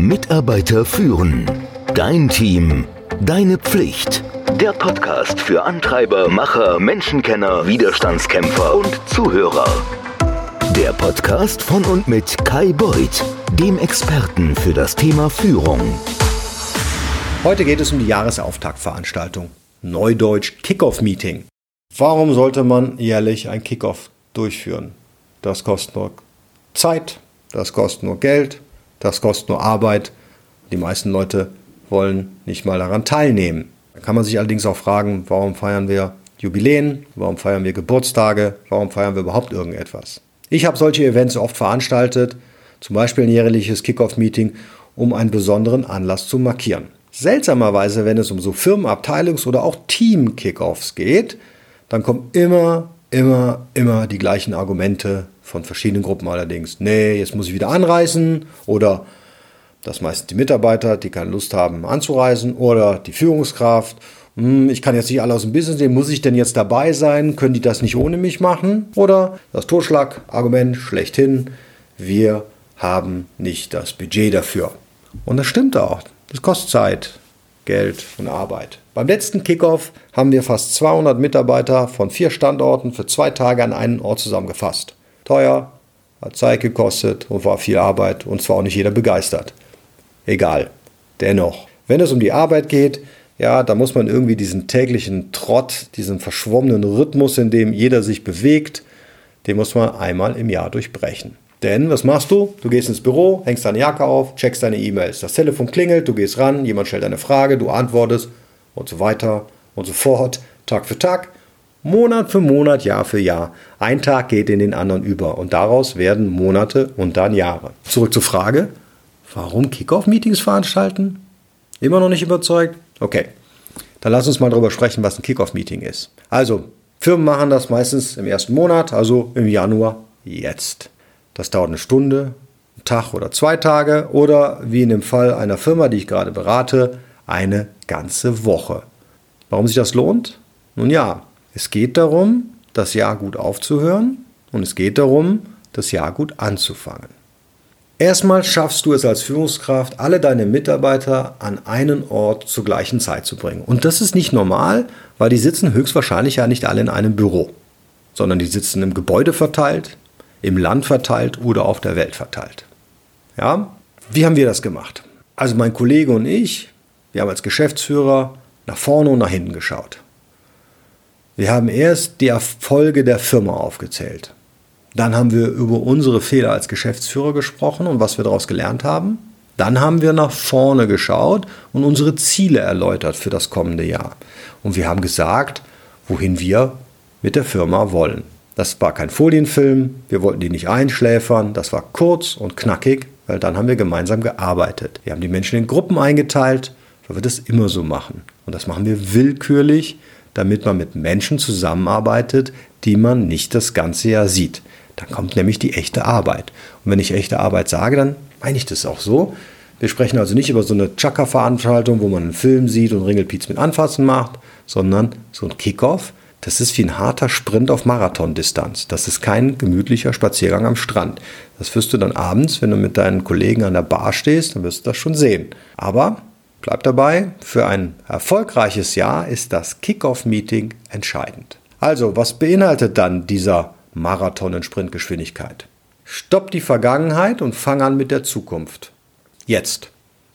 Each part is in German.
Mitarbeiter führen. Dein Team. Deine Pflicht. Der Podcast für Antreiber, Macher, Menschenkenner, Widerstandskämpfer und Zuhörer. Der Podcast von und mit Kai Beuth, dem Experten für das Thema Führung. Heute geht es um die Jahresauftaktveranstaltung. Neudeutsch Kickoff-Meeting. Warum sollte man jährlich ein Kickoff durchführen? Das kostet nur Zeit, das kostet nur Geld, das kostet nur Arbeit. Die meisten Leute wollen nicht mal daran teilnehmen. Da kann man sich allerdings auch fragen, warum feiern wir Jubiläen, warum feiern wir Geburtstage, warum feiern wir überhaupt irgendetwas. Ich habe solche Events oft veranstaltet, zum Beispiel ein jährliches Kickoff-Meeting, um einen besonderen Anlass zu markieren. Seltsamerweise, wenn es um so Firmenabteilungs- oder auch Team-Kickoffs geht, dann kommen immer, immer, immer die gleichen Argumente von verschiedenen Gruppen allerdings. Nee, jetzt muss ich wieder anreisen oder das meistens die Mitarbeiter, die keine Lust haben anzureisen oder die Führungskraft. Hm, ich kann jetzt nicht alle aus dem Business nehmen, muss ich denn jetzt dabei sein? Können die das nicht ohne mich machen? Oder das Totschlagargument schlechthin, wir haben nicht das Budget dafür. Und das stimmt auch. Das kostet Zeit, Geld und Arbeit. Beim letzten Kickoff haben wir fast 200 Mitarbeiter von vier Standorten für zwei Tage an einen Ort zusammengefasst. Teuer, hat Zeit gekostet und war viel Arbeit und zwar auch nicht jeder begeistert. Egal. Dennoch, wenn es um die Arbeit geht, ja, da muss man irgendwie diesen täglichen Trott, diesen verschwommenen Rhythmus, in dem jeder sich bewegt, den muss man einmal im Jahr durchbrechen. Denn was machst du? Du gehst ins Büro, hängst deine Jacke auf, checkst deine E-Mails. Das Telefon klingelt, du gehst ran, jemand stellt eine Frage, du antwortest und so weiter und so fort, Tag für Tag, Monat für Monat, Jahr für Jahr. Ein Tag geht in den anderen über und daraus werden Monate und dann Jahre. Zurück zur Frage, warum Kickoff-Meetings veranstalten? Immer noch nicht überzeugt? Okay, dann lass uns mal darüber sprechen, was ein Kickoff-Meeting ist. Also, Firmen machen das meistens im ersten Monat, also im Januar jetzt. Das dauert eine Stunde, einen Tag oder zwei Tage oder wie in dem Fall einer Firma, die ich gerade berate, eine ganze Woche. Warum sich das lohnt? Nun ja, es geht darum, das Jahr gut aufzuhören und es geht darum, das Jahr gut anzufangen. Erstmal schaffst du es als Führungskraft, alle deine Mitarbeiter an einen Ort zur gleichen Zeit zu bringen. Und das ist nicht normal, weil die sitzen höchstwahrscheinlich ja nicht alle in einem Büro, sondern die sitzen im Gebäude verteilt, im Land verteilt oder auf der Welt verteilt. Ja, wie haben wir das gemacht? Also mein Kollege und ich, wir haben als Geschäftsführer nach vorne und nach hinten geschaut. Wir haben erst die Erfolge der Firma aufgezählt. Dann haben wir über unsere Fehler als Geschäftsführer gesprochen und was wir daraus gelernt haben. Dann haben wir nach vorne geschaut und unsere Ziele erläutert für das kommende Jahr. Und wir haben gesagt, wohin wir mit der Firma wollen. Das war kein Folienfilm, wir wollten die nicht einschläfern, das war kurz und knackig, weil dann haben wir gemeinsam gearbeitet. Wir haben die Menschen in Gruppen eingeteilt, weil wir das immer so machen. Und das machen wir willkürlich, damit man mit Menschen zusammenarbeitet, die man nicht das ganze Jahr sieht. Dann kommt nämlich die echte Arbeit. Und wenn ich echte Arbeit sage, dann meine ich das auch so. Wir sprechen also nicht über so eine Chaka-Veranstaltung, wo man einen Film sieht und Ringelpiez mit Anfassen macht, sondern so ein Kickoff, das ist wie ein harter Sprint auf Marathondistanz. Das ist kein gemütlicher Spaziergang am Strand. Das wirst du dann abends, wenn du mit deinen Kollegen an der Bar stehst, dann wirst du das schon sehen. Aber bleib dabei, für ein erfolgreiches Jahr ist das Kickoff-Meeting entscheidend. Also, was beinhaltet dann dieser Marathon in Sprintgeschwindigkeit? Stopp die Vergangenheit und fang an mit der Zukunft. Jetzt.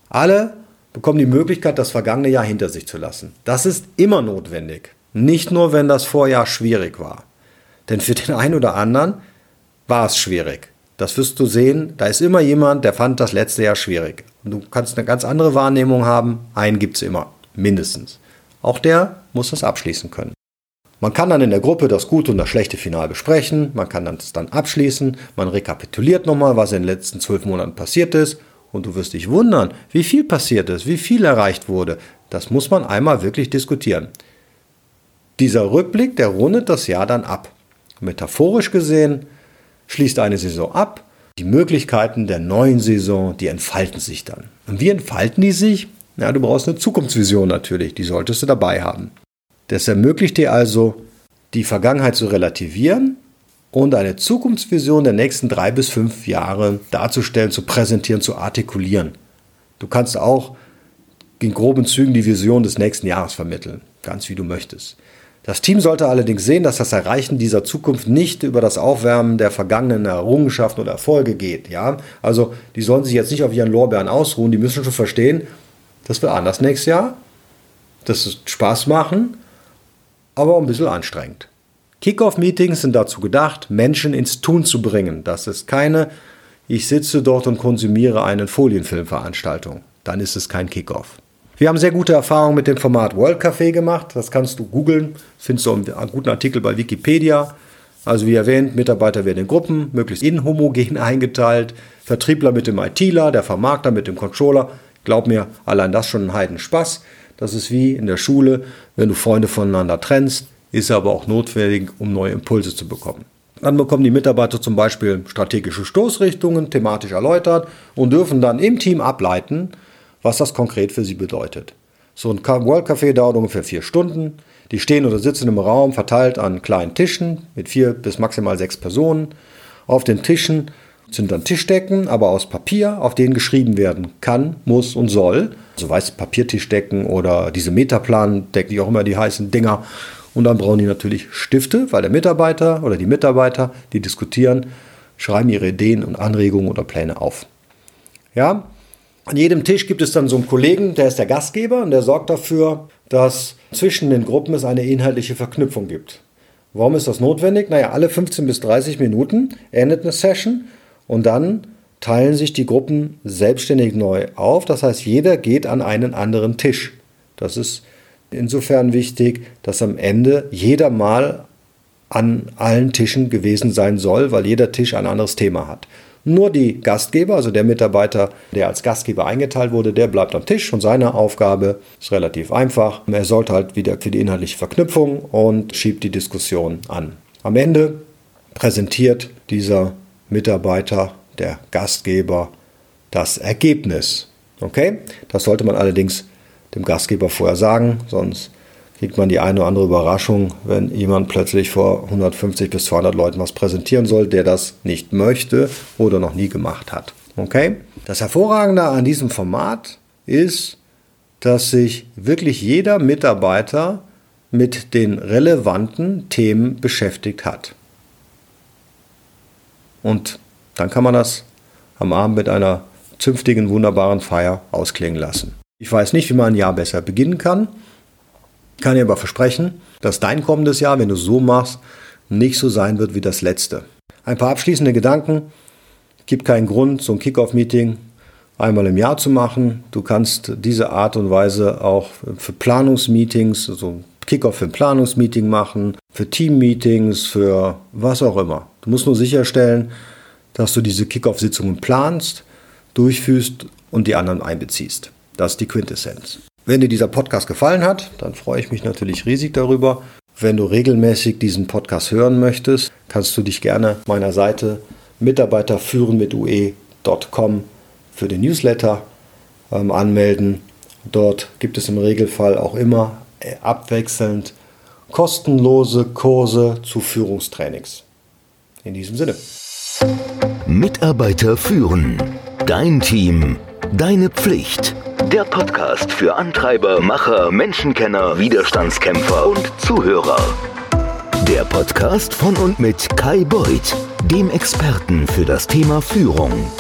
Alle bekommen die Möglichkeit, das vergangene Jahr hinter sich zu lassen. Das ist immer notwendig. Nicht nur, wenn das Vorjahr schwierig war. Denn für den einen oder anderen war es schwierig. Das wirst du sehen, da ist immer jemand, der fand das letzte Jahr schwierig. Und du kannst eine ganz andere Wahrnehmung haben. Einen gibt es immer, mindestens. Auch der muss das abschließen können. Man kann dann in der Gruppe das gute und das schlechte Final besprechen, man kann das dann abschließen, man rekapituliert nochmal, was in den letzten zwölf Monaten passiert ist und du wirst dich wundern, wie viel passiert ist, wie viel erreicht wurde. Das muss man einmal wirklich diskutieren. Dieser Rückblick, der rundet das Jahr dann ab. Metaphorisch gesehen schließt eine Saison ab. Die Möglichkeiten der neuen Saison, die entfalten sich dann. Und wie entfalten die sich? Ja, du brauchst eine Zukunftsvision natürlich, die solltest du dabei haben. Das ermöglicht dir also, die Vergangenheit zu relativieren und eine Zukunftsvision der nächsten drei bis fünf Jahre darzustellen, zu präsentieren, zu artikulieren. Du kannst auch in groben Zügen die Vision des nächsten Jahres vermitteln, ganz wie du möchtest. Das Team sollte allerdings sehen, dass das Erreichen dieser Zukunft nicht über das Aufwärmen der vergangenen Errungenschaften oder Erfolge geht. Ja? Also die sollen sich jetzt nicht auf ihren Lorbeeren ausruhen, die müssen schon verstehen, das wird anders nächstes Jahr. Das ist Spaß machen, aber ein bisschen anstrengend. Kickoff-Meetings sind dazu gedacht, Menschen ins Tun zu bringen. Das ist keine, ich sitze dort und konsumiere einen Folienfilm-Veranstaltung. Dann ist es kein Kickoff. Wir haben sehr gute Erfahrungen mit dem Format World Café gemacht. Das kannst du googeln. Findest du einen guten Artikel bei Wikipedia. Also wie erwähnt, Mitarbeiter werden in Gruppen, möglichst inhomogen eingeteilt. Vertriebler mit dem ITler, der Vermarkter mit dem Controller. Glaub mir, allein das schon ein Heidenspaß. Das ist wie in der Schule, wenn du Freunde voneinander trennst, ist aber auch notwendig, um neue Impulse zu bekommen. Dann bekommen die Mitarbeiter zum Beispiel strategische Stoßrichtungen thematisch erläutert und dürfen dann im Team ableiten, was das konkret für sie bedeutet. So ein World Café dauert ungefähr vier Stunden. Die stehen oder sitzen im Raum verteilt an kleinen Tischen mit vier bis maximal sechs Personen. Auf den Tischen sind dann Tischdecken, aber aus Papier, auf denen geschrieben werden kann, muss und soll. Also weiße Papiertischdecken oder diese Metaplan-Decken, die auch immer die heißen Dinger. Und dann brauchen die natürlich Stifte, weil der Mitarbeiter oder die Mitarbeiter, die diskutieren, schreiben ihre Ideen und Anregungen oder Pläne auf. Ja, an jedem Tisch gibt es dann so einen Kollegen, der ist der Gastgeber und der sorgt dafür, dass zwischen den Gruppen es eine inhaltliche Verknüpfung gibt. Warum ist das notwendig? Naja, alle 15 bis 30 Minuten endet eine Session und dann teilen sich die Gruppen selbstständig neu auf. Das heißt, jeder geht an einen anderen Tisch. Das ist insofern wichtig, dass am Ende jeder mal an allen Tischen gewesen sein soll, weil jeder Tisch ein anderes Thema hat. Nur die Gastgeber, also der Mitarbeiter, der als Gastgeber eingeteilt wurde, der bleibt am Tisch und seine Aufgabe ist relativ einfach. Er sollte halt wieder für die inhaltliche Verknüpfung und schiebt die Diskussion an. Am Ende präsentiert dieser Mitarbeiter, der Gastgeber, das Ergebnis. Okay? Das sollte man allerdings dem Gastgeber vorher sagen, sonst kriegt man die eine oder andere Überraschung, wenn jemand plötzlich vor 150 bis 200 Leuten was präsentieren soll, der das nicht möchte oder noch nie gemacht hat. Okay? Das Hervorragende an diesem Format ist, dass sich wirklich jeder Mitarbeiter mit den relevanten Themen beschäftigt hat. Und dann kann man das am Abend mit einer zünftigen, wunderbaren Feier ausklingen lassen. Ich weiß nicht, wie man ein Jahr besser beginnen kann. Ich kann dir aber versprechen, dass dein kommendes Jahr, wenn du so machst, nicht so sein wird wie das letzte. Ein paar abschließende Gedanken. Gibt keinen Grund, so ein Kickoff-Meeting einmal im Jahr zu machen. Du kannst diese Art und Weise auch für Planungsmeetings, so ein Kickoff für ein Planungsmeeting machen, für Teammeetings, für was auch immer. Du musst nur sicherstellen, dass du diese Kickoff-Sitzungen planst, durchführst und die anderen einbeziehst. Das ist die Quintessenz. Wenn dir dieser Podcast gefallen hat, dann freue ich mich natürlich riesig darüber. Wenn du regelmäßig diesen Podcast hören möchtest, kannst du dich gerne meiner Seite Mitarbeiterführen mit ue.com für den Newsletter ähm, anmelden. Dort gibt es im Regelfall auch immer äh, abwechselnd kostenlose Kurse zu Führungstrainings. In diesem Sinne. Mitarbeiter führen. Dein Team. Deine Pflicht. Der Podcast für Antreiber, Macher, Menschenkenner, Widerstandskämpfer und Zuhörer. Der Podcast von und mit Kai Beuth, dem Experten für das Thema Führung.